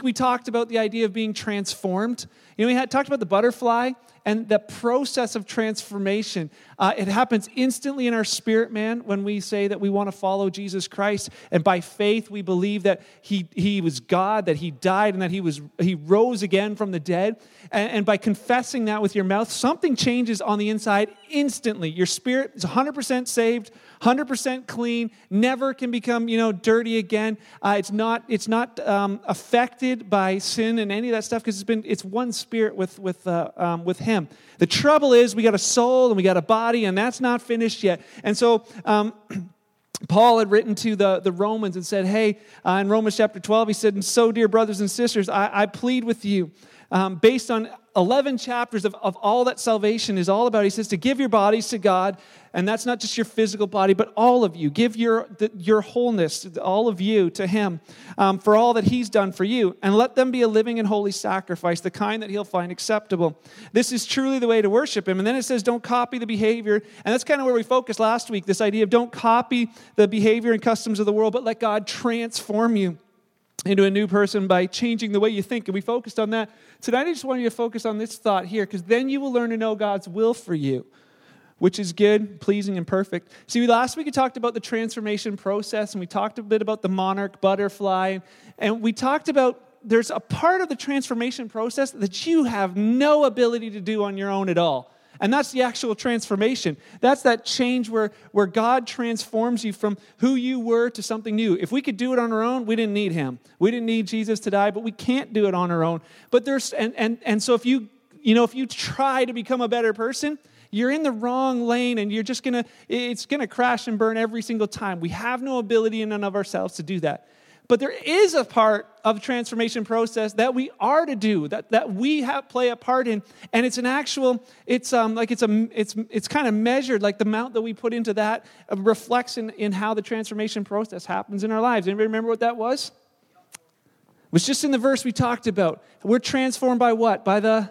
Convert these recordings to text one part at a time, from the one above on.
week we talked about the idea of being transformed. You know, we had talked about the butterfly and the process of transformation. Uh, it happens instantly in our spirit, man, when we say that we want to follow Jesus Christ. And by faith, we believe that he, he was God, that He died, and that He, was, he rose again from the dead. And, and by confessing that with your mouth, something changes on the inside instantly. Your spirit is 100% saved, 100% clean, never can become, you know, dirty again. Uh, it's not, it's not um, affected by sin and any of that stuff because it's been, it's one spirit with, with, uh, um, with him. The trouble is we got a soul and we got a body and that's not finished yet. And so, um, Paul had written to the, the Romans and said, Hey, uh, in Romans chapter 12, he said, And so, dear brothers and sisters, I, I plead with you um, based on 11 chapters of, of all that salvation is all about. He says to give your bodies to God, and that's not just your physical body, but all of you. Give your, the, your wholeness, all of you, to Him um, for all that He's done for you, and let them be a living and holy sacrifice, the kind that He'll find acceptable. This is truly the way to worship Him. And then it says, don't copy the behavior. And that's kind of where we focused last week this idea of don't copy the behavior and customs of the world, but let God transform you into a new person by changing the way you think. And we focused on that. Tonight, I just want you to focus on this thought here, because then you will learn to know God's will for you, which is good, pleasing, and perfect. See, last week we talked about the transformation process, and we talked a bit about the monarch butterfly, and we talked about there's a part of the transformation process that you have no ability to do on your own at all. And that's the actual transformation. That's that change where, where God transforms you from who you were to something new. If we could do it on our own, we didn't need him. We didn't need Jesus to die, but we can't do it on our own. But there's and and, and so if you you know if you try to become a better person, you're in the wrong lane and you're just gonna it's gonna crash and burn every single time. We have no ability in and of ourselves to do that. But there is a part of transformation process that we are to do, that, that we have play a part in. And it's an actual, it's um, like it's a it's it's kind of measured, like the amount that we put into that reflects in, in how the transformation process happens in our lives. Anybody remember what that was? It was just in the verse we talked about. We're transformed by what? By the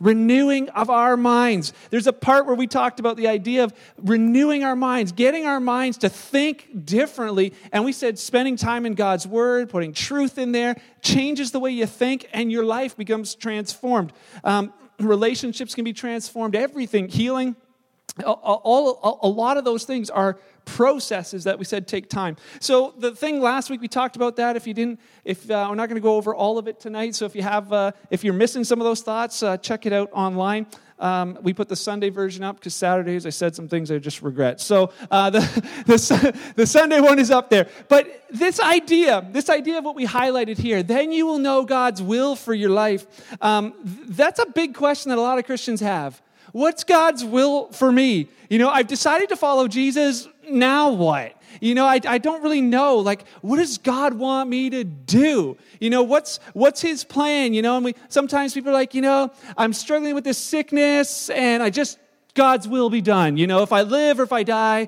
renewing of our minds. There's a part where we talked about the idea of renewing our minds, getting our minds to think differently. And we said spending time in God's Word, putting truth in there, changes the way you think, and your life becomes transformed. Um, relationships can be transformed, everything, healing. All, a lot of those things are processes that we said take time. So the thing last week we talked about that. If you didn't, if uh, we're not going to go over all of it tonight. So if you have, uh, if you're missing some of those thoughts, uh, check it out online. Um, we put the Sunday version up because Saturdays I said some things I just regret. So uh, the, the, the Sunday one is up there. But this idea, this idea of what we highlighted here, then you will know God's will for your life. Um, that's a big question that a lot of Christians have. What's God's will for me? You know, I've decided to follow Jesus now what? You know, I, I don't really know. Like, what does God want me to do? You know, what's what's His plan? You know, and we sometimes people are like, you know, I'm struggling with this sickness, and I just God's will be done. You know, if I live or if I die,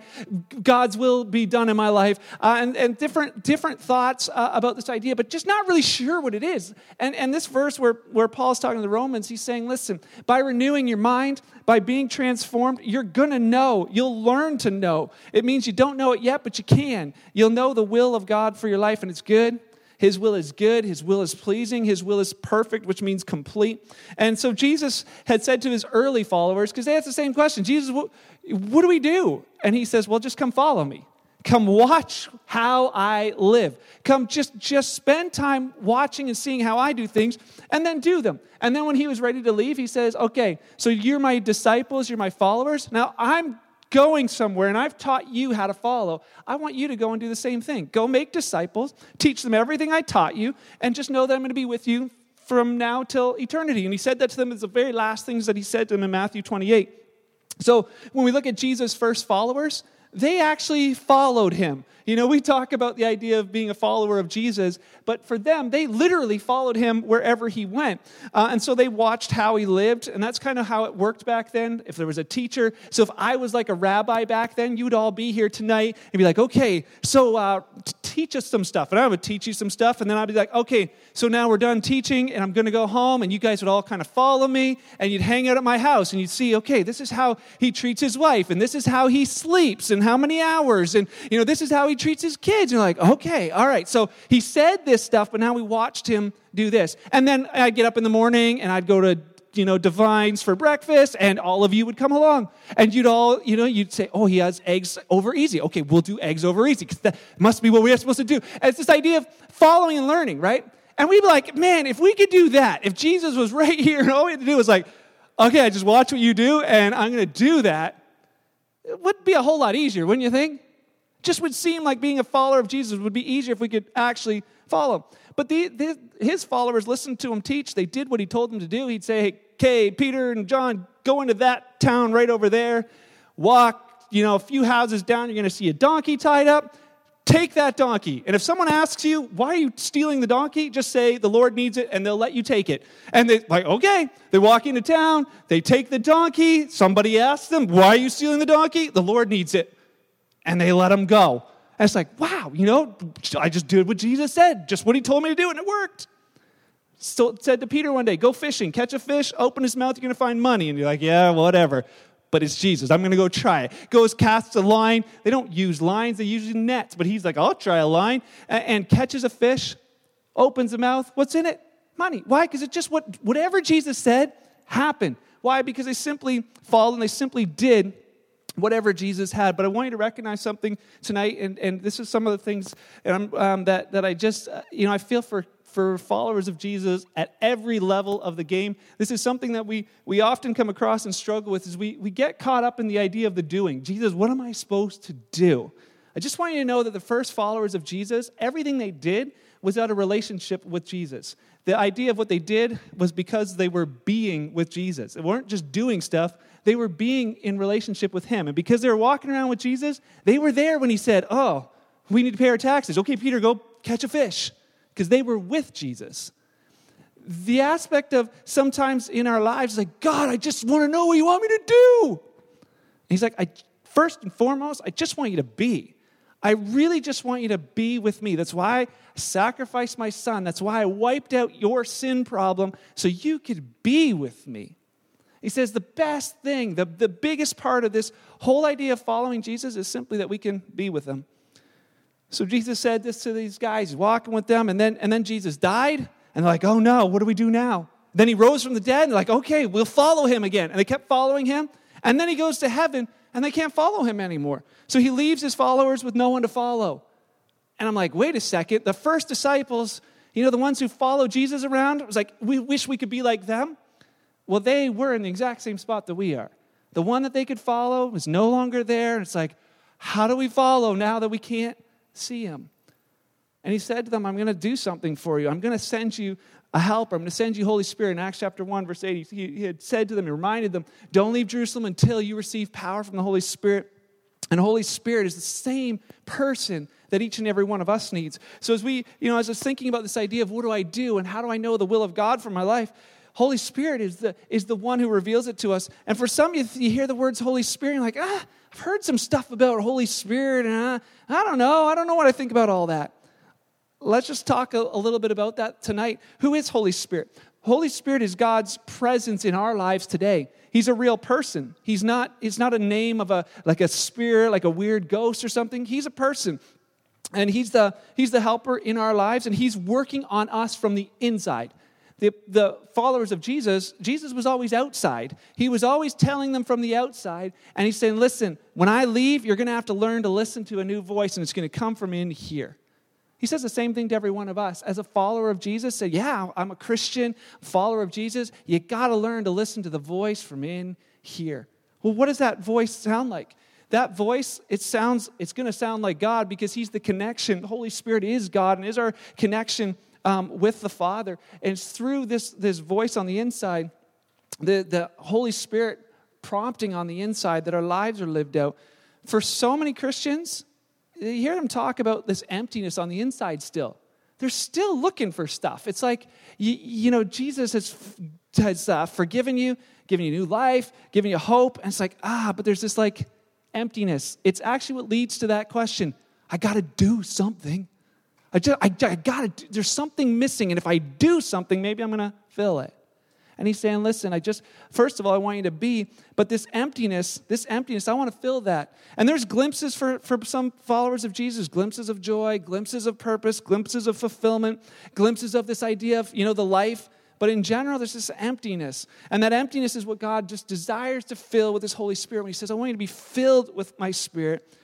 God's will be done in my life. Uh, and, and different, different thoughts uh, about this idea, but just not really sure what it is. And, and this verse where, where Paul's talking to the Romans, he's saying, listen, by renewing your mind, by being transformed, you're going to know. You'll learn to know. It means you don't know it yet, but you can. You'll know the will of God for your life, and it's good his will is good, His will is pleasing, His will is perfect, which means complete. And so Jesus had said to His early followers, because they asked the same question Jesus, what, do we do? And He says, Well, just come follow me. Come watch how I live. Come just, just spend time watching and seeing how I do things and then do them. And then when he was ready to leave, he says, Okay, so you're my disciples, you're my followers. Now I'm going somewhere and I've taught you how to follow, I want you to go and do the same thing. Go make disciples, teach them everything I taught you, and just know that I'm going to be with you from now till eternity. And he said that to them as the very last things that he said to them in Matthew 28. So when we look at Jesus' first followers, they actually followed him. You know, we talk about the idea of being a follower of Jesus, but for them, they literally followed him wherever he went. Uh, and so they watched how he lived, and that's kind of how it worked back then. If there was a teacher, so if I was like a rabbi back then, you'd all be here tonight and be like, okay, so uh, teach us some stuff. And I would teach you some stuff, and then I'd be like, okay, so now we're done teaching, and I'm going to go home, and you guys would all kind of follow me, and you'd hang out at my house, and you'd see, okay, this is how he treats his wife, and this is how he sleeps, and and how many hours, and you know, this is how he treats his kids. And you're like, okay, all right. So he said this stuff, but now we watched him do this. And then I'd get up in the morning and I'd go to you know, Divines for breakfast, and all of you would come along. And you'd all, you know, you'd say, oh, he has eggs over easy. Okay, we'll do eggs over easy, because that must be what we are supposed to do. And it's this idea of following and learning, right? And we'd be like, man, if we could do that, if Jesus was right here, and all we had to do was like, okay, I just watch what you do, and I'm going to do that, it would be a whole lot easier, wouldn't you think? Just would seem like being a follower of Jesus would be easier if we could actually follow. But the, the, his followers listened to him teach. They did what he told them to do. He'd say, hey, okay, Peter and John, go into that town right over there. Walk, you know, a few houses down. You're going to see a donkey tied up. Take that donkey. And if someone asks you, why are you stealing the donkey? Just say, the Lord needs it, and they'll let you take it. And they're like, okay. They walk into town. They take the donkey. Somebody asks them, why are you stealing the donkey? The Lord needs it. And they let him go. And it's like, wow, you know, I just did what Jesus said, just what he told me to do, and it worked. So said to Peter one day, go fishing, catch a fish, open his mouth, you're going to find money. And you're like, yeah, whatever. But it's Jesus. I'm going to go try it. Goes, casts a line. They don't use lines, they use nets. But he's like, I'll try a line. And catches a fish, opens the mouth. What's in it? Money. Why? Because it's just what, whatever Jesus said happened. Why? Because they simply followed and they simply did whatever Jesus had. But I want you to recognize something tonight, and, and this is some of the things um, that, that I just, uh, you know, I feel for, for followers of Jesus at every level of the game. This is something that we, we often come across and struggle with is we, we get caught up in the idea of the doing. Jesus, what am I supposed to do? I just want you to know that the first followers of Jesus, everything they did was out of relationship with Jesus. The idea of what they did was because they were being with Jesus. They weren't just doing stuff, they were being in relationship with Him. And because they were walking around with Jesus, they were there when He said, Oh, we need to pay our taxes. Okay, Peter, go catch a fish. Because they were with Jesus. The aspect of sometimes in our lives, like, God, I just want to know what you want me to do. And He's like, I, first and foremost, I just want you to be. I really just want you to be with me. That's why I sacrificed my son. That's why I wiped out your sin problem so you could be with me. He says the best thing, the, the biggest part of this whole idea of following Jesus is simply that we can be with him. So Jesus said this to these guys, walking with them, and then, and then Jesus died, and they're like, oh no, what do we do now? Then he rose from the dead, and they're like, okay, we'll follow him again. And they kept following him, and then he goes to heaven, and they can't follow him anymore. So he leaves his followers with no one to follow. And I'm like, wait a second, the first disciples, you know, the ones who follow Jesus around, it was like, we wish we could be like them. Well, they were in the exact same spot that we are. The one that they could follow is no longer there. And it's like, how do we follow now that we can't see him? And he said to them, I'm going to do something for you. I'm going to send you a helper. I'm going to send you Holy Spirit. In Acts chapter 1, verse 8, he, he had said to them, he reminded them, don't leave Jerusalem until you receive power from the Holy Spirit. And the Holy Spirit is the same person that each and every one of us needs. So as we, you know, as I was thinking about this idea of what do I do and how do I know the will of God for my life, Holy Spirit is the, is the one who reveals it to us. And for some, you, you hear the words Holy Spirit, and like, ah, I've heard some stuff about Holy Spirit, and uh, I don't know. I don't know what I think about all that. Let's just talk a, a little bit about that tonight. Who is Holy Spirit? Holy Spirit is God's presence in our lives today. He's a real person. He's not, it's not a name of a like a spirit, like a weird ghost or something. He's a person. And he's the, he's the helper in our lives, and he's working on us from the inside the, the followers of Jesus, Jesus was always outside. He was always telling them from the outside, and he's saying, Listen, when I leave, you're going to have to learn to listen to a new voice, and it's going to come from in here. He says the same thing to every one of us. As a follower of Jesus, say, Yeah, I'm a Christian, follower of Jesus. You got to learn to listen to the voice from in here. Well, what does that voice sound like? That voice, it sounds, it's going to sound like God because He's the connection. The Holy Spirit is God and is our connection um, with the Father. And it's through this, this voice on the inside, the, the Holy Spirit prompting on the inside that our lives are lived out. For so many Christians, you hear them talk about this emptiness on the inside still. They're still looking for stuff. It's like, you, you know, Jesus has, has uh, forgiven you, given you new life, given you hope. And it's like, ah, but there's this like emptiness. It's actually what leads to that question I got to do something. I, just, I, I got to, there's something missing. And if I do something, maybe I'm to fill it. And he's saying, listen, I just, first of all, I want you to be, but this emptiness, this emptiness, I want to fill that. And there's glimpses for, for some followers of Jesus glimpses of joy, glimpses of purpose, glimpses of fulfillment, glimpses of this idea of, you know, the life. But in general, there's this emptiness. And that emptiness is what God just desires to fill with His Holy Spirit. When He says, I want you to be filled with my Spirit,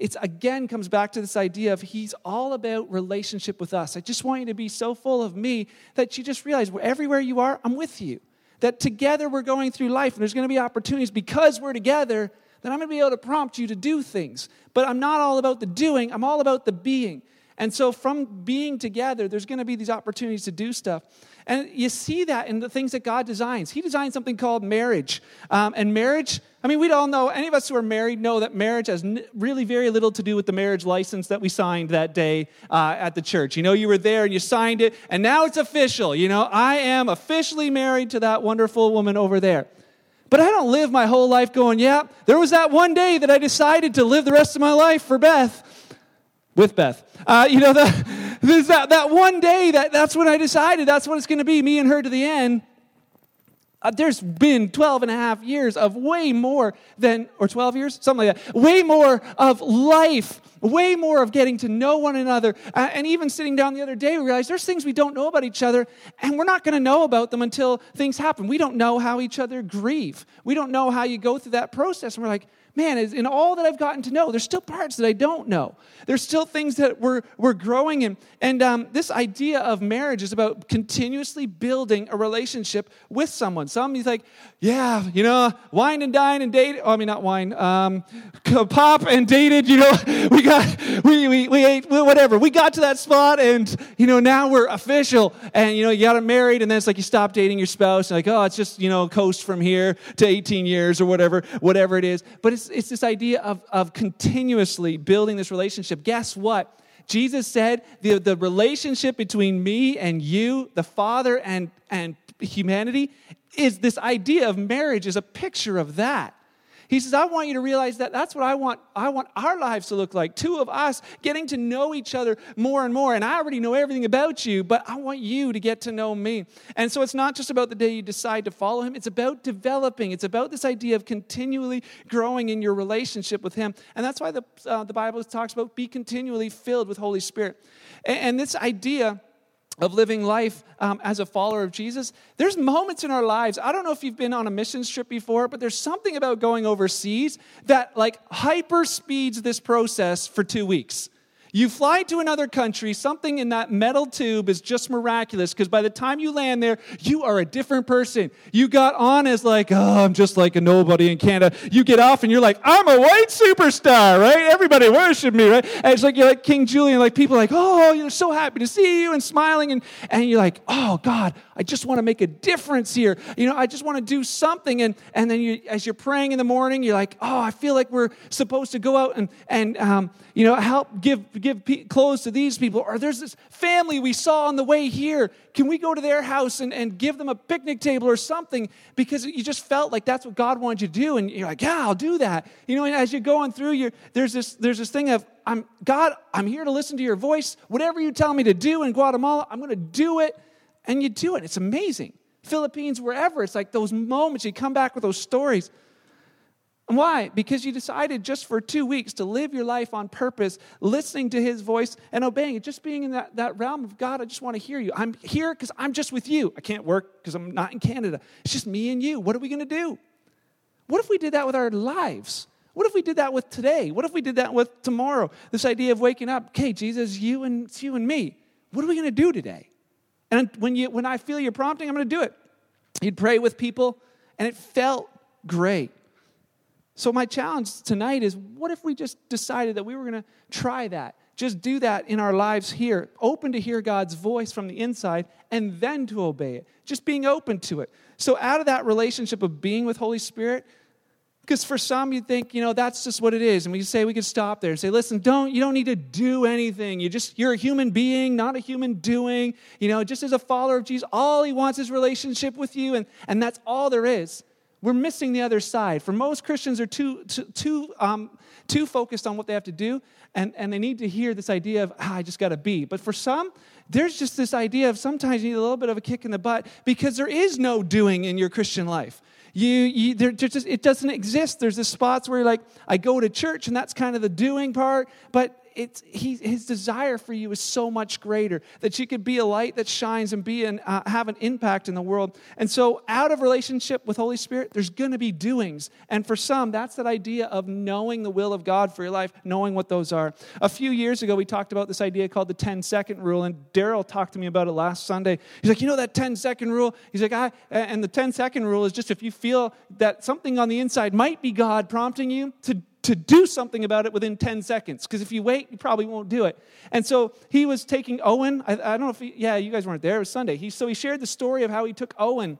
it's again comes back to this idea of he's all about relationship with us. I just want you to be so full of me that you just realize everywhere you are, I'm with you. That together we're going through life and there's going to be opportunities because we're together that I'm going to be able to prompt you to do things. But I'm not all about the doing, I'm all about the being. And so, from being together, there's going to be these opportunities to do stuff. And you see that in the things that God designs. He designed something called marriage. Um, and marriage, I mean, we'd all know, any of us who are married know that marriage has n- really very little to do with the marriage license that we signed that day uh, at the church. You know, you were there and you signed it, and now it's official. You know, I am officially married to that wonderful woman over there. But I don't live my whole life going, yeah, there was that one day that I decided to live the rest of my life for Beth with Beth. Uh, you know, the, that, that one day, that, that's when I decided that's what it's going to be, me and her to the end. Uh, there's been 12 and a half years of way more than, or 12 years, something like that, way more of life, way more of getting to know one another. Uh, and even sitting down the other day, we realized there's things we don't know about each other, and we're not going to know about them until things happen. We don't know how each other grieve. We don't know how you go through that process. And we're like, man, in all that I've gotten to know, there's still parts that I don't know. There's still things that we're, we're growing in. And um, this idea of marriage is about continuously building a relationship with someone. Some he's like, yeah, you know, wine and dine and date. Oh, I mean, not wine, um, pop and dated, you know, we got, we, we, we ate, whatever. We got to that spot and, you know, now we're official. And, you know, you got married and then it's like you stop dating your spouse and like, oh, it's just, you know, coast from here to 18 years or whatever, whatever it is. But it's, it's this idea of, of continuously building this relationship. Guess what? Jesus said the, the relationship between me and you, the Father and, and humanity, is this idea of marriage is a picture of that. He says, I want you to realize that that's what I want. I want our lives to look like. Two of us getting to know each other more and more. And I already know everything about you, but I want you to get to know me. And so it's not just about the day you decide to follow him, it's about developing. It's about this idea of continually growing in your relationship with him. And that's why the, uh, the Bible talks about be continually filled with Holy Spirit. and, and this idea of living life um, as a follower of Jesus, there's moments in our lives. I don't know if you've been on a mission trip before, but there's something about going overseas that like hyper speeds this process for two weeks. You fly to another country, something in that metal tube is just miraculous because by the time you land there, you are a different person. You got on as like, oh, I'm just like a nobody in Canada. You get off and you're like, I'm a white superstar, right? Everybody worship me, right? And it's like you're like King Julien, like people like, oh, you're so happy to see you and smiling. And, and you're like, oh, God, I just want to make a difference here. You know, I just want to do something. And, and then you, as you're praying in the morning, you're like, oh, I feel like we're supposed to go out and, and um, you know, help give give clothes to these people. Or there's this family we saw on the way here. Can we go to their house and, and give them a picnic table or something? Because you just felt like that's what God wanted you to do. And you're like, yeah, I'll do that. You know, and as you're going through, you there's this there's this thing of I'm God, I'm here to listen to your voice. Whatever you tell me to do in Guatemala, I'm going to do it. And you do it. It's amazing. Philippines, wherever. It's like those moments you come back with those stories. Why? Because you decided just for two weeks to live your life on purpose, listening to his voice and obeying it, just being in that, that realm of God, I just want to hear you. I'm here because I'm just with you. I can't work because I'm not in Canada. It's just me and you. What are we going to do? What if we did that with our lives? What if we did that with today? What if we did that with tomorrow? This idea of waking up, okay, Jesus, you and it's you and me. What are we going to do today? And when you when I feel your prompting, I'm going to do it. You'd pray with people, and it felt great. So, my challenge tonight is what if we just decided that we were going to try that? Just do that in our lives here, open to hear God's voice from the inside and then to obey it. Just being open to it. So, out of that relationship of being with Holy Spirit, because for some you think, you know, that's just what it is. And we say we could stop there and say, listen, don't you don't need to do anything. You just you're a human being, not a human doing. You know, just as a follower of Jesus, all he wants is relationship with you, and, and that's all there is. We're missing the other side. For most Christians are too, too, too, um, too focused on what they have to do, and, and they need to hear this idea of, ah, I just got to be. But for some, there's just this idea of sometimes you need a little bit of a kick in the butt because there is no doing in your Christian life. You, you there, just, it doesn't exist. There's the spots where you're like, I go to church and that's kind of the doing part, but it's, he, his desire for you is so much greater that you could be a light that shines and be an, uh, have an impact in the world. And so, out of relationship with Holy Spirit, there's going to be doings. And for some, that's that idea of knowing the will of God for your life, knowing what those are. A few years ago, we talked about this idea called the 10 second rule, and Daryl talked to me about it last Sunday. He's like, You know that 10 second rule? He's like, I, and the 10 second rule is just if you feel that something on the inside might be God prompting you to to do something about it within 10 seconds because if you wait you probably won't do it. And so he was taking owen i, I don't know if he, yeah you guys weren't there it was sunday. He, so he shared the story of how he took owen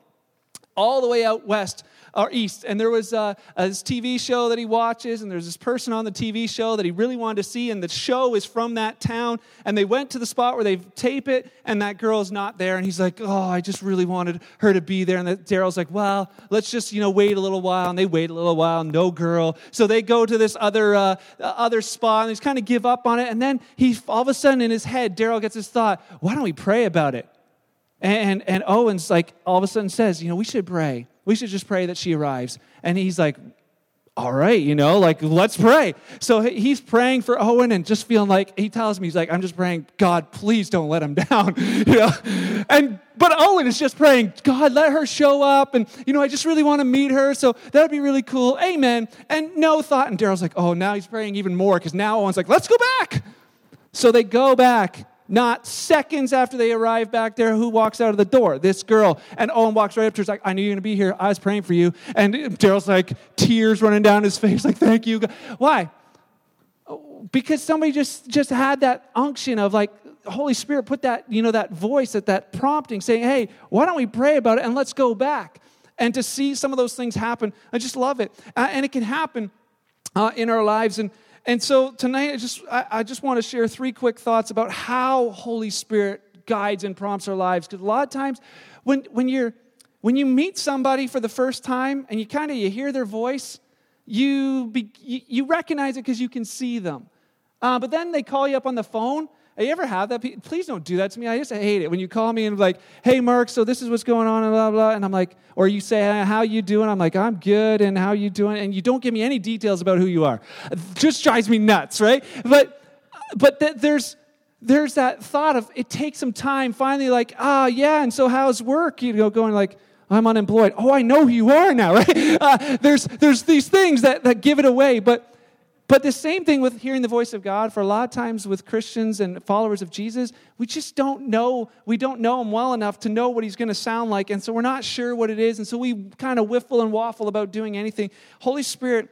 all the way out west or east. And there was uh, this TV show that he watches, and there's this person on the TV show that he really wanted to see, and the show is from that town. And they went to the spot where they tape it, and that girl's not there. And he's like, "Oh, I just really wanted her to be there." And Daryl's like, "Well, let's just you know wait a little while." And they wait a little while, no girl. So they go to this other uh, other spot, and he's kind of give up on it. And then he all of a sudden in his head, Daryl gets this thought, "Why don't we pray about it?" And, and Owen's like, all of a sudden says, you know, we should pray. We should just pray that she arrives. And he's like, all right, you know, like, let's pray. So he's praying for Owen and just feeling like, he tells me, he's like, I'm just praying, God, please don't let him down, you know? And, but Owen is just praying, God, let her show up. And, you know, I just really want to meet her. So that would be really cool. Amen. And no thought. And Daryl's like, oh, now he's praying even more because now Owen's like, let's go back. So they go back not seconds after they arrive back there, who walks out of the door? This girl. And Owen walks right up to her. He's like, I knew you were going to be here. I was praying for you. And Daryl's like, tears running down his face, like, thank you. Why? Because somebody just, just had that unction of like, Holy Spirit put that, you know, that voice, that, that prompting saying, hey, why don't we pray about it and let's go back? And to see some of those things happen, I just love it. Uh, and it can happen uh, in our lives. And and so tonight, I just, I, I just want to share three quick thoughts about how Holy Spirit guides and prompts our lives. Because a lot of times, when, when, you're, when you meet somebody for the first time and you kind of you hear their voice, you, be, you, you recognize it because you can see them. Uh, but then they call you up on the phone you ever had that? Please don't do that to me. I just hate it when you call me and like, "Hey, Mark, so this is what's going on," and blah blah. And I'm like, or you say, "How you doing?" I'm like, "I'm good," and how you doing? And you don't give me any details about who you are. It just drives me nuts, right? But but th- there's there's that thought of it takes some time. Finally, like, ah, yeah. And so how's work? You know, going like. I'm unemployed. Oh, I know who you are now, right? Uh, there's, there's these things that, that give it away. But but the same thing with hearing the voice of God. For a lot of times with Christians and followers of Jesus, we just don't know. We don't know him well enough to know what he's going to sound like. And so we're not sure what it is. And so we kind of whiffle and waffle about doing anything. Holy Spirit,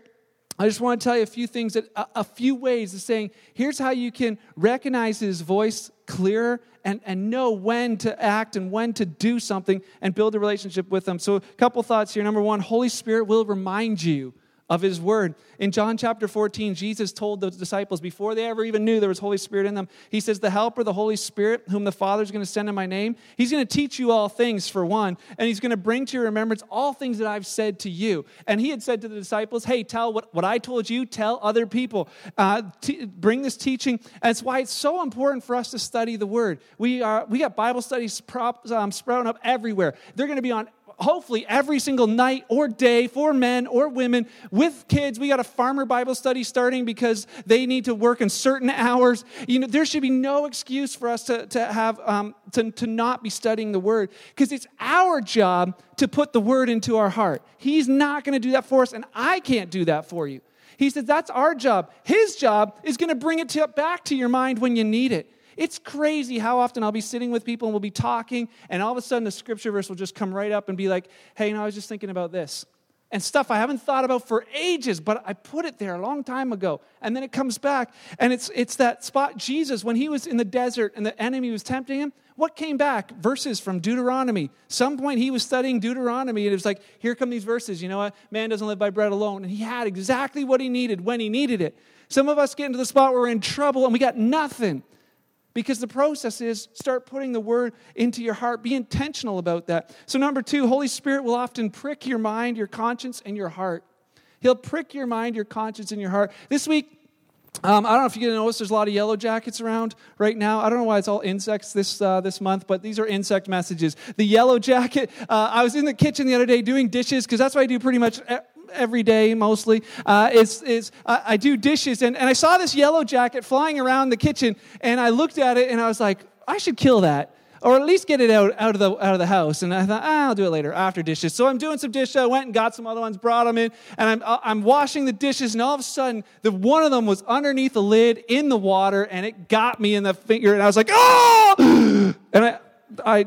I just want to tell you a few things, that, a, a few ways of saying, here's how you can recognize his voice clearer and, and know when to act and when to do something and build a relationship with him. So, a couple thoughts here. Number one, Holy Spirit will remind you of his word. In John chapter 14, Jesus told the disciples before they ever even knew there was Holy Spirit in them, he says, The helper, the Holy Spirit, whom the Father is going to send in my name, he's going to teach you all things, for one, and he's going to bring to your remembrance all things that I've said to you. And he had said to the disciples, Hey, tell what, what I told you, tell other people. Uh, t- bring this teaching. It's why it's so important for us to study the word. We, are, we got Bible studies prop, um, sprouting up everywhere. They're going to be on hopefully every single night or day for men or women with kids. We got a farmer Bible study starting because they need to work in certain hours. You know, there should be no excuse for us to, to have um, to, to not be studying the word because it's our job to put the word into our heart. He's not going to do that for us, and I can't do that for you. He says that's our job. His job is going to bring it to, back to your mind when you need it. It's crazy how often I'll be sitting with people and we'll be talking, and all of a sudden a scripture verse will just come right up and be like, hey, you know, I was just thinking about this. And stuff I haven't thought about for ages, but I put it there a long time ago. And then it comes back. And it's, it's that spot Jesus, when he was in the desert and the enemy was tempting him, what came back? Verses from Deuteronomy. Some point he was studying Deuteronomy, and it was like, here come these verses. You know what? Man doesn't live by bread alone. And he had exactly what he needed when he needed it. Some of us get into the spot where we're in trouble and we got nothing because the process is start putting the word into your heart. Be intentional about that. So, number two, Holy Spirit will often prick your mind, your conscience, and your heart. He'll prick your mind, your conscience, and your heart. This week, um, I don't know if you notice there's a lot of yellow jackets around right now. I don't know why it's all insects this, uh, this month, but these are insect messages. The yellow jacket, uh, I was in the kitchen the other day doing dishes because that's what I do pretty much every day mostly. Uh, is, is, I, I do dishes, and, and I saw this yellow jacket flying around the kitchen, and I looked at it and I was like, I should kill that or at least get it out, out, of the, out of the house. And I thought, ah, I'll do it later after dishes. So I'm doing some dishes. I went and got some other ones, brought them in, and I'm, uh, I'm washing the dishes. And all of a sudden, the, one of them was underneath the lid in the water, and it got me in the finger. And I was like, oh! And I, I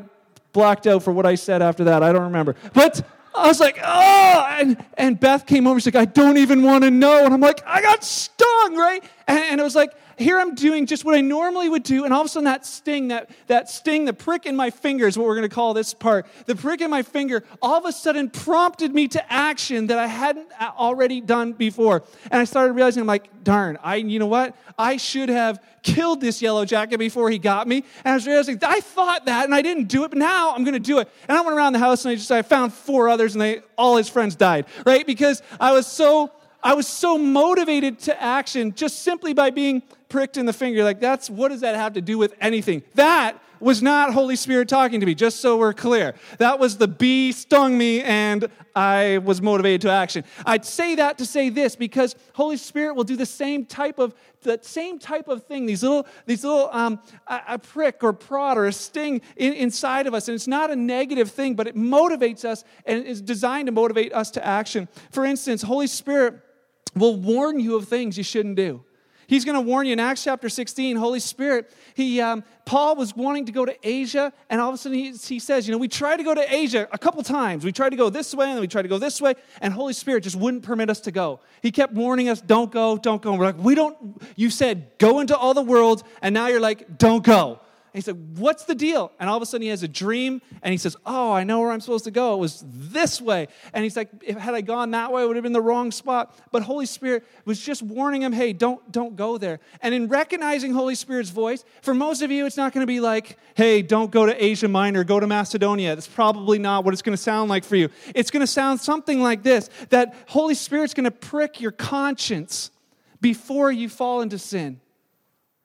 blacked out for what I said after that. I don't remember. But I was like, oh, and, and Beth came over. She's like, I don't even want to know. And I'm like, I got stung, right? And, and it was like, here I'm doing just what I normally would do, and all of a sudden that sting, that, that sting, the prick in my finger is what we're going to call this part. The prick in my finger all of a sudden prompted me to action that I hadn't already done before. And I started realizing, I'm like, darn, I, you know what? I should have killed this yellow jacket before he got me. And I was realizing, I thought that and I didn't do it, but now I'm going to do it. And I went around the house and I just, I found four others and they, all his friends died, right? Because I was so I was so motivated to action just simply by being pricked in the finger. Like, that's what does that have to do with anything? That was not Holy Spirit talking to me, just so we're clear. That was the bee stung me and I was motivated to action. I'd say that to say this because Holy Spirit will do the same type of that same type of thing, these little, these little um, a, a, prick or prod or a sting in, inside of us. And it's not a negative thing, but it motivates us and is designed to motivate us to action. For instance, Holy Spirit will warn you of things you shouldn't do. He's going to warn you in Acts chapter 16, Holy Spirit. He, um, Paul was wanting to go to Asia, and all of a sudden he, he says, You know, we tried to go to Asia a couple times. We tried to go this way, and we tried to go this way, and Holy Spirit just wouldn't permit us to go. He kept warning us, Don't go, don't go. And we're like, We don't, you said go into all the world, and now you're like, Don't go. And he said, What's the deal? And all of a sudden he has a dream and he says, Oh, I know where I'm supposed to go. It was this way. And he's like, If had I gone that way, it would have been the wrong spot. But Holy Spirit was just warning him, Hey, don't, don't go there. And in recognizing Holy Spirit's voice, for most of you, it's not going to be like, Hey, don't go to Asia Minor, go to Macedonia. That's probably not what it's going to sound like for you. It's going to sound something like this that Holy Spirit's going to prick your conscience before you fall into sin.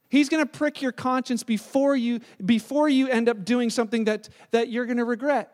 He's going to prick your conscience before you, before you end up doing something that, that you're going to regret.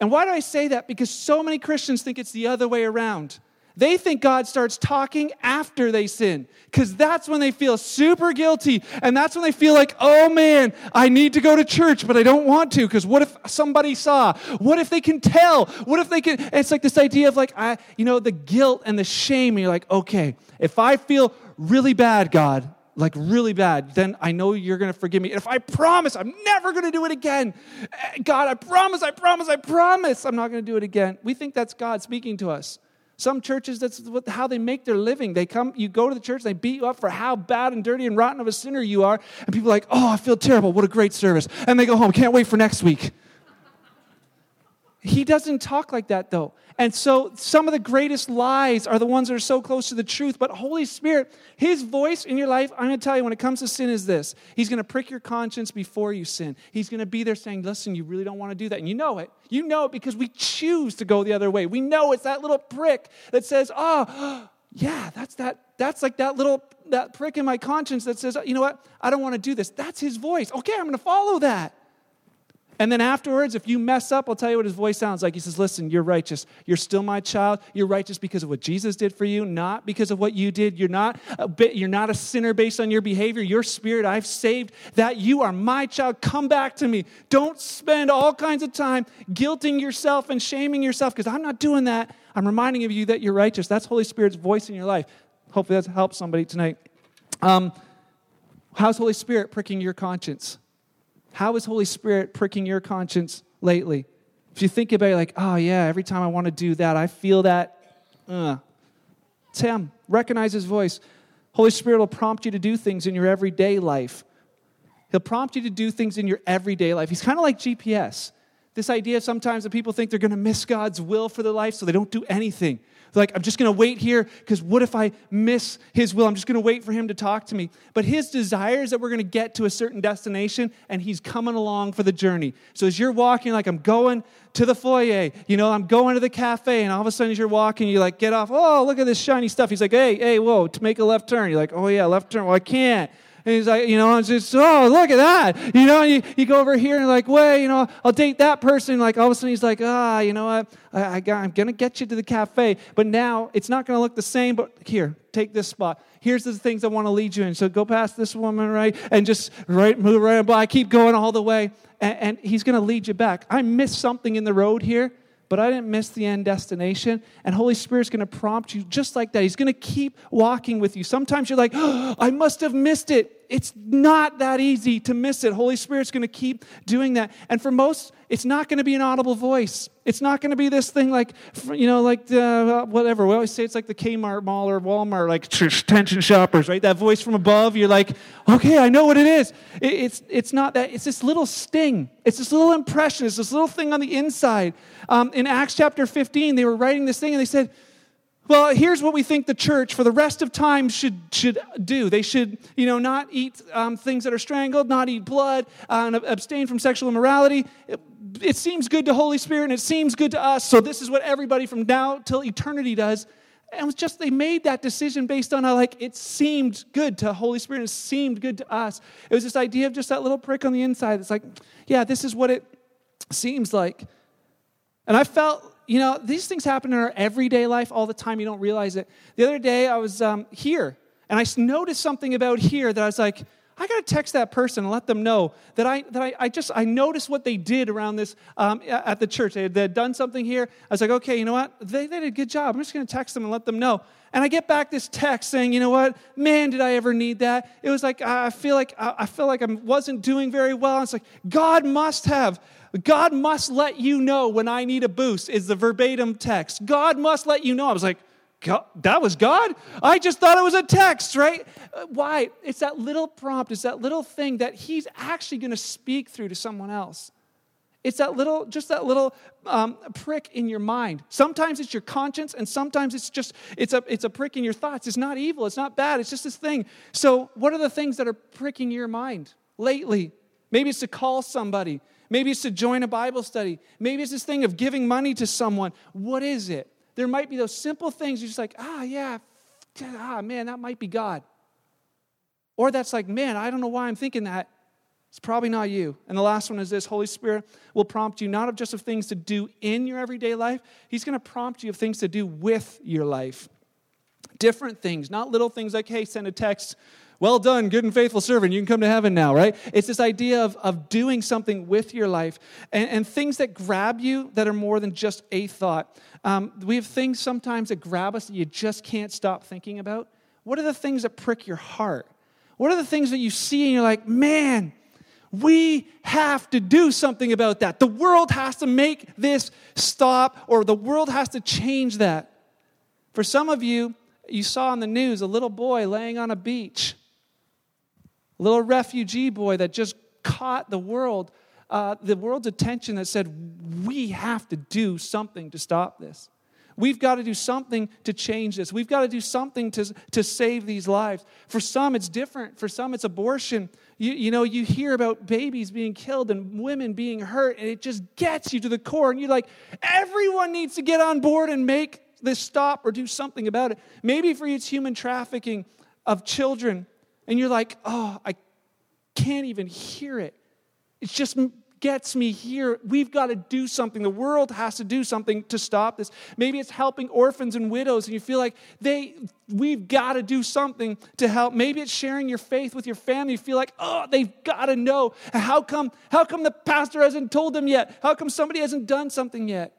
And why do I say that? Because so many Christians think it's the other way around. They think God starts talking after they sin because that's when they feel super guilty. And that's when they feel like, oh man, I need to go to church, but I don't want to because what if somebody saw? What if they can tell? What if they can? It's like this idea of like, I, you know, the guilt and the shame. And you're like, okay, if I feel really bad, God, like really bad, then I know you're going to forgive me. If I promise I'm never going to do it again, eh, God, I promise, I promise, I promise I'm not going to do it again. We think that's God speaking to us. Some churches, that's how they make their living. They come, you go to the church, they beat you up for how bad and dirty and rotten of a sinner you are. And people are like, oh, I feel terrible. What a great service. And they go home, can't wait for next week. He doesn't talk like that, though. And so some of the greatest lies are the ones that are so close to the truth. But Holy Spirit, His voice in your life, I'm going to tell you, when it comes to sin, is this He's going to prick your conscience before you sin. He's going to be there saying, Listen, you really don't want to do that. And you know it. You know it because we choose to go the other way. We know it's that little prick that says, Oh, yeah, that's that. That's like that little that prick in my conscience that says, you know what? I don't want to do this. That's his voice. Okay, I'm going to follow that. And then afterwards, if you mess up, I'll tell you what his voice sounds like. He says, Listen, you're righteous. You're still my child. You're righteous because of what Jesus did for you, not because of what you did. You're not a, bit, you're not a sinner based on your behavior. Your spirit, I've saved that. You are my child. Come back to me. Don't spend all kinds of time guilting yourself and shaming yourself because I'm not doing that. I'm reminding of you that you're righteous. That's Holy Spirit's voice in your life. Hopefully that helps somebody tonight. Um, how's Holy Spirit pricking your conscience? How is Holy Spirit pricking your conscience lately? If you think about it, like, oh yeah, every time I want to do that, I feel that. Uh. Tim, recognize his voice. Holy Spirit will prompt you to do things in your everyday life. He'll prompt you to do things in your everyday life. He's kind of like GPS. This idea sometimes that people think they're going to miss God's will for their life, so they don't do anything. Like, I'm just going to wait here because what if I miss His will? I'm just going to wait for Him to talk to me. But His desire is that we're going to get to a certain destination, and He's coming along for the journey. So as you're walking, like, I'm going to the foyer, you know, I'm going to the cafe, and all of a sudden as you're walking, you're like get off, oh, look at this shiny stuff. He's like, hey, hey, whoa, to make a left turn. You're like, oh, yeah, left turn. Well, I can't. And he's like, you know, it's just, oh, look at that. You know, you, you go over here and like, wait, you know, I'll date that person. Like all of a sudden he's like, ah, you know what? I, I got, I'm going to get you to the cafe. But now it's not going to look the same, but here, take this spot. Here's the things I want to lead you in. So go past this woman, right? And just right, move right by. Keep going all the way. And, and he's going to lead you back. I missed something in the road here but I didn't miss the end destination. And Holy Spirit's going to prompt you just like that. He's going to keep walking with you. Sometimes you're like, oh, I must have missed it. It's not that easy to miss it. Holy Spirit's going to keep doing that. And for most, it's not going to be an audible voice. It's not going to be this thing like, you know, like the, whatever. We always say it's like the Kmart mall or Walmart, like attention shoppers, right? That voice from above. You're like, okay, I know what it is. It, it's, it's not that. It's this little sting. It's this little impression. It's this little thing on the inside. Um, in Acts chapter 15, they were writing this thing and they said, well, here's what we think the church for the rest of time should, should do. They should, you know, not eat um, things that are strangled, not eat blood, uh, and abstain from sexual immorality. It, it seems good to Holy Spirit and it seems good to us, so this is what everybody from now till eternity does. And it was just they made that decision based on how like it seemed good to Holy Spirit, and it seemed good to us. It was this idea of just that little prick on the inside. It's like, yeah, this is what it seems like. And I felt, you know, these things happen in our everyday life all the time. You don't realize it. The other day, I was um, here, and I noticed something about here that I was like, I got to text that person and let them know that I that I, I just I noticed what they did around this um, at the church. They had, they had, done something here. I was like, okay, you know what? They, they did a good job. I'm just going to text them and let them know. And I get back this text saying, you know what? Man, did I ever need that? It was like I feel like I feel like I wasn't doing very well. And It's like God must have God must let you know when I need a boost, is the verbatim text. God must let you know. I was like, that was God? I just thought it was a text, right? Uh, why? It's that little prompt, it's that little thing that He's actually going to speak through to someone else. It's that little, just that little um, prick in your mind. Sometimes it's your conscience, and sometimes it's just it's a it's a prick in your thoughts. It's not evil. It's not bad. It's just this thing. So, what are the things that are pricking your mind lately? Maybe it's to call somebody. Maybe it's to join a Bible study. Maybe it's this thing of giving money to someone. What is it? There might be those simple things you're just like, ah, yeah, ah, man, that might be God. Or that's like, man, I don't know why I'm thinking that. It's probably not you. And the last one is this Holy Spirit will prompt you not of just of things to do in your everyday life, He's going to prompt you of things to do with your life. Different things, not little things like, hey, send a text well done, good and faithful servant. You can come to heaven now, right? It's this idea of, of doing something with your life and, and things that grab you that are more than just a thought. Um, we have things sometimes that grab us that you just can't stop thinking about. What are the things that prick your heart? What are the things that you see and you're like, man, we have to do something about that. The world has to make this stop, or the world has to change that. For some of you, you saw on the news a little boy laying on a beach little refugee boy that just caught the world, uh, the world's attention that said, we have to do something to stop this. We've got to do something to change this. We've got to do something to, to save these lives. For some, it's different. For some, it's abortion. You, you know, you hear about babies being killed and women being hurt, and it just gets you to the core. And you're like, everyone needs to get on board and make this stop or do something about it. Maybe for you, it's human trafficking of children and you're like, oh, I can't even hear it. It just gets me here. We've got to do something. The world has to do something to stop this. Maybe it's helping orphans and widows, and you feel like they we've got to do something to help. Maybe it's sharing your faith with your family. You feel like, oh, they've got to know. How come, how come the pastor hasn't told them yet? How come somebody hasn't done something yet?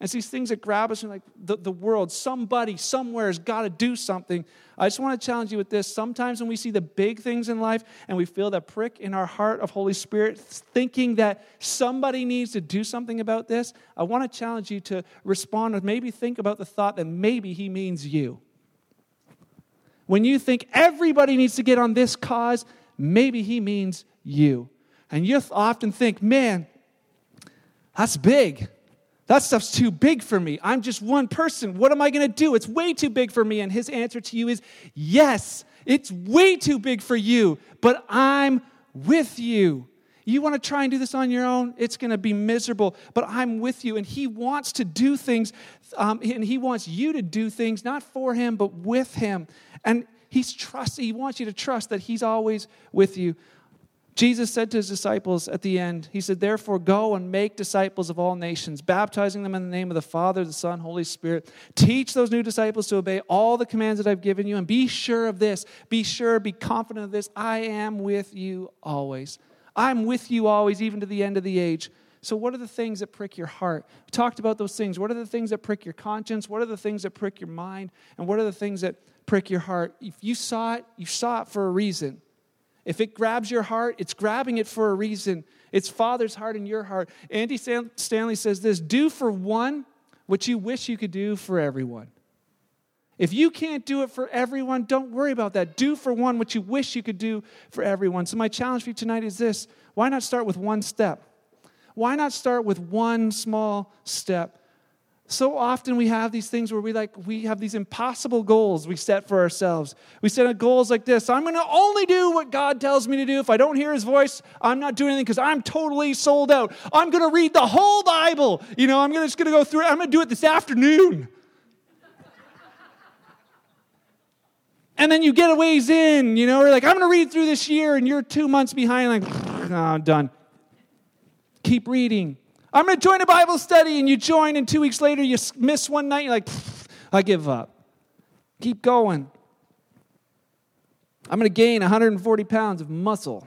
It's these things that grab us and like the, the world, somebody somewhere has got to do something. I just want to challenge you with this. Sometimes when we see the big things in life and we feel that prick in our heart of Holy Spirit, thinking that somebody needs to do something about this, I want to challenge you to respond or maybe think about the thought that maybe He means you. When you think everybody needs to get on this cause, maybe He means you. And you often think, man, That's big. That stuff's too big for me. I'm just one person. What am I going to do? It's way too big for me. And his answer to you is yes, it's way too big for you, but I'm with you. You want to try and do this on your own? It's going to be miserable, but I'm with you. And He wants to do things, um, and He wants you to do things, not for Him, but with Him. And He's trust, He wants you to trust that He's always with you. Jesus said to his disciples at the end, He said, Therefore, go and make disciples of all nations, baptizing them in the name of the Father, the Son, Holy Spirit. Teach those new disciples to obey all the commands that I've given you, and be sure of this. Be sure, be confident of this. I am with you always I'm with you always, even to the end of the age. So, what are the things that prick your heart? We talked about those things. What are the things that prick your conscience? What are the things that prick your mind? And what are the things that prick your heart? If you saw it, you saw it for a reason. If it grabs your heart, it's grabbing it for a reason. It's Father's heart in your heart. Andy Stanley says this do for one what you wish you could do for everyone. If you can't do it for everyone, don't worry about that. Do for one what you wish you could do for everyone. So, my challenge for you tonight is this why not start with one step? Why not start with one small step? So often we have these things where we like we have these impossible goals we set for ourselves. We set goals like this. I'm going to only do what God tells me to do. If I don't hear his voice, I'm not doing anything because I'm totally sold out. I'm going to read the whole Bible. You know, I'm just going to go through it. I'm going to do it this afternoon. And then you get a ways in, you know, we're like, I'm going to read through this year, and you're two months behind, like, oh, I'm done. Keep reading. I'm going to join a Bible study, and you join, and two weeks later, you miss one night, you're like, I give up. Keep going. I'm going to gain 140 pounds of muscle.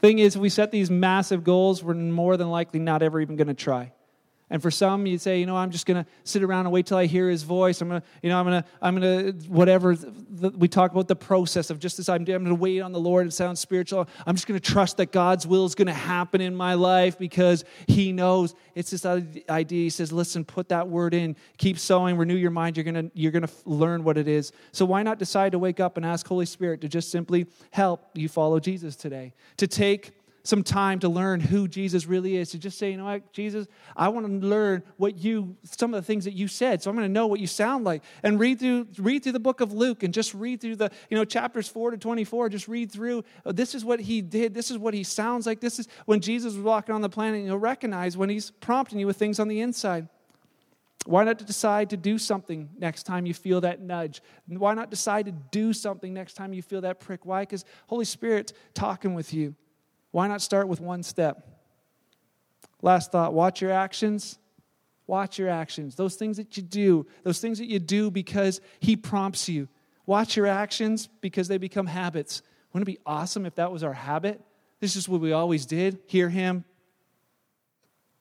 Thing is, if we set these massive goals, we're more than likely not ever even going to try. And for some, you say, you know, I'm just going to sit around and wait till I hear his voice. I'm going to, you know, I'm going to, I'm going to, whatever. we talk about the process of just this. I'm, I'm going to wait on the Lord. It sounds spiritual. I'm just going to trust that God's will is going to happen in my life because He knows. It's this idea. He says, listen, put that word in. Keep sowing. Renew your mind. You're going to, you're going to learn what it is. So why not decide to wake up and ask Holy Spirit to just simply help you follow Jesus today? To take some time to learn who Jesus really is, to just say, you know what, Jesus, I want to learn what you, some of the things that you said, so I'm going to know what you sound like. And read through, read through the book of Luke and just read through the, you know, chapters 4 to 24, just read through, oh, this is what he did, this is what he sounds like, this is when Jesus was walking on the planet, you'll recognize when he's prompting you with things on the inside. Why not decide to do something next time you feel that nudge? Why not decide to do something next time you feel that prick? Why? Because Holy Spirit's talking with you. Why not start with one step? Last thought watch your actions. Watch your actions. Those things that you do, those things that you do because He prompts you. Watch your actions because they become habits. Wouldn't it be awesome if that was our habit? This is what we always did hear Him,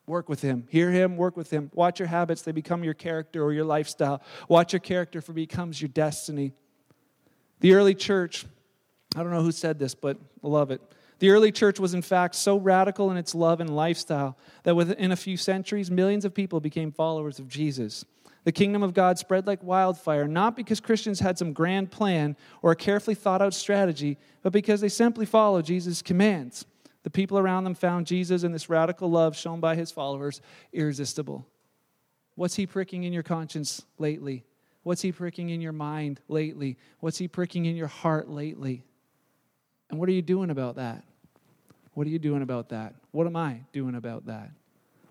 work with Him. Hear Him, work with Him. Watch your habits, they become your character or your lifestyle. Watch your character, for becomes your destiny. The early church, I don't know who said this, but I love it. The early church was, in fact, so radical in its love and lifestyle that within a few centuries, millions of people became followers of Jesus. The kingdom of God spread like wildfire, not because Christians had some grand plan or a carefully thought out strategy, but because they simply followed Jesus' commands. The people around them found Jesus and this radical love shown by his followers irresistible. What's he pricking in your conscience lately? What's he pricking in your mind lately? What's he pricking in your heart lately? And what are you doing about that? What are you doing about that? What am I doing about that?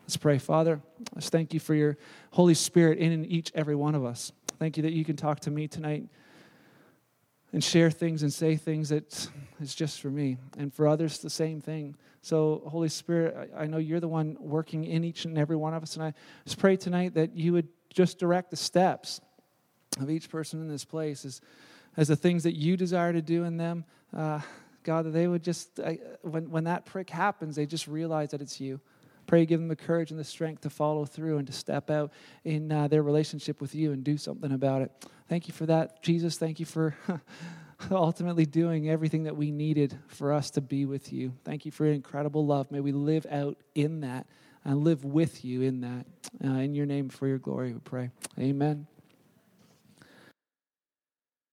Let's pray. Father, let's thank you for your Holy Spirit in each, every one of us. Thank you that you can talk to me tonight and share things and say things that is just for me. And for others, the same thing. So, Holy Spirit, I, I know you're the one working in each and every one of us. And I just pray tonight that you would just direct the steps of each person in this place as, as the things that you desire to do in them. Uh, God, that they would just, uh, when, when that prick happens, they just realize that it's you. Pray, give them the courage and the strength to follow through and to step out in uh, their relationship with you and do something about it. Thank you for that, Jesus. Thank you for ultimately doing everything that we needed for us to be with you. Thank you for your incredible love. May we live out in that and live with you in that. Uh, in your name, for your glory, we pray. Amen.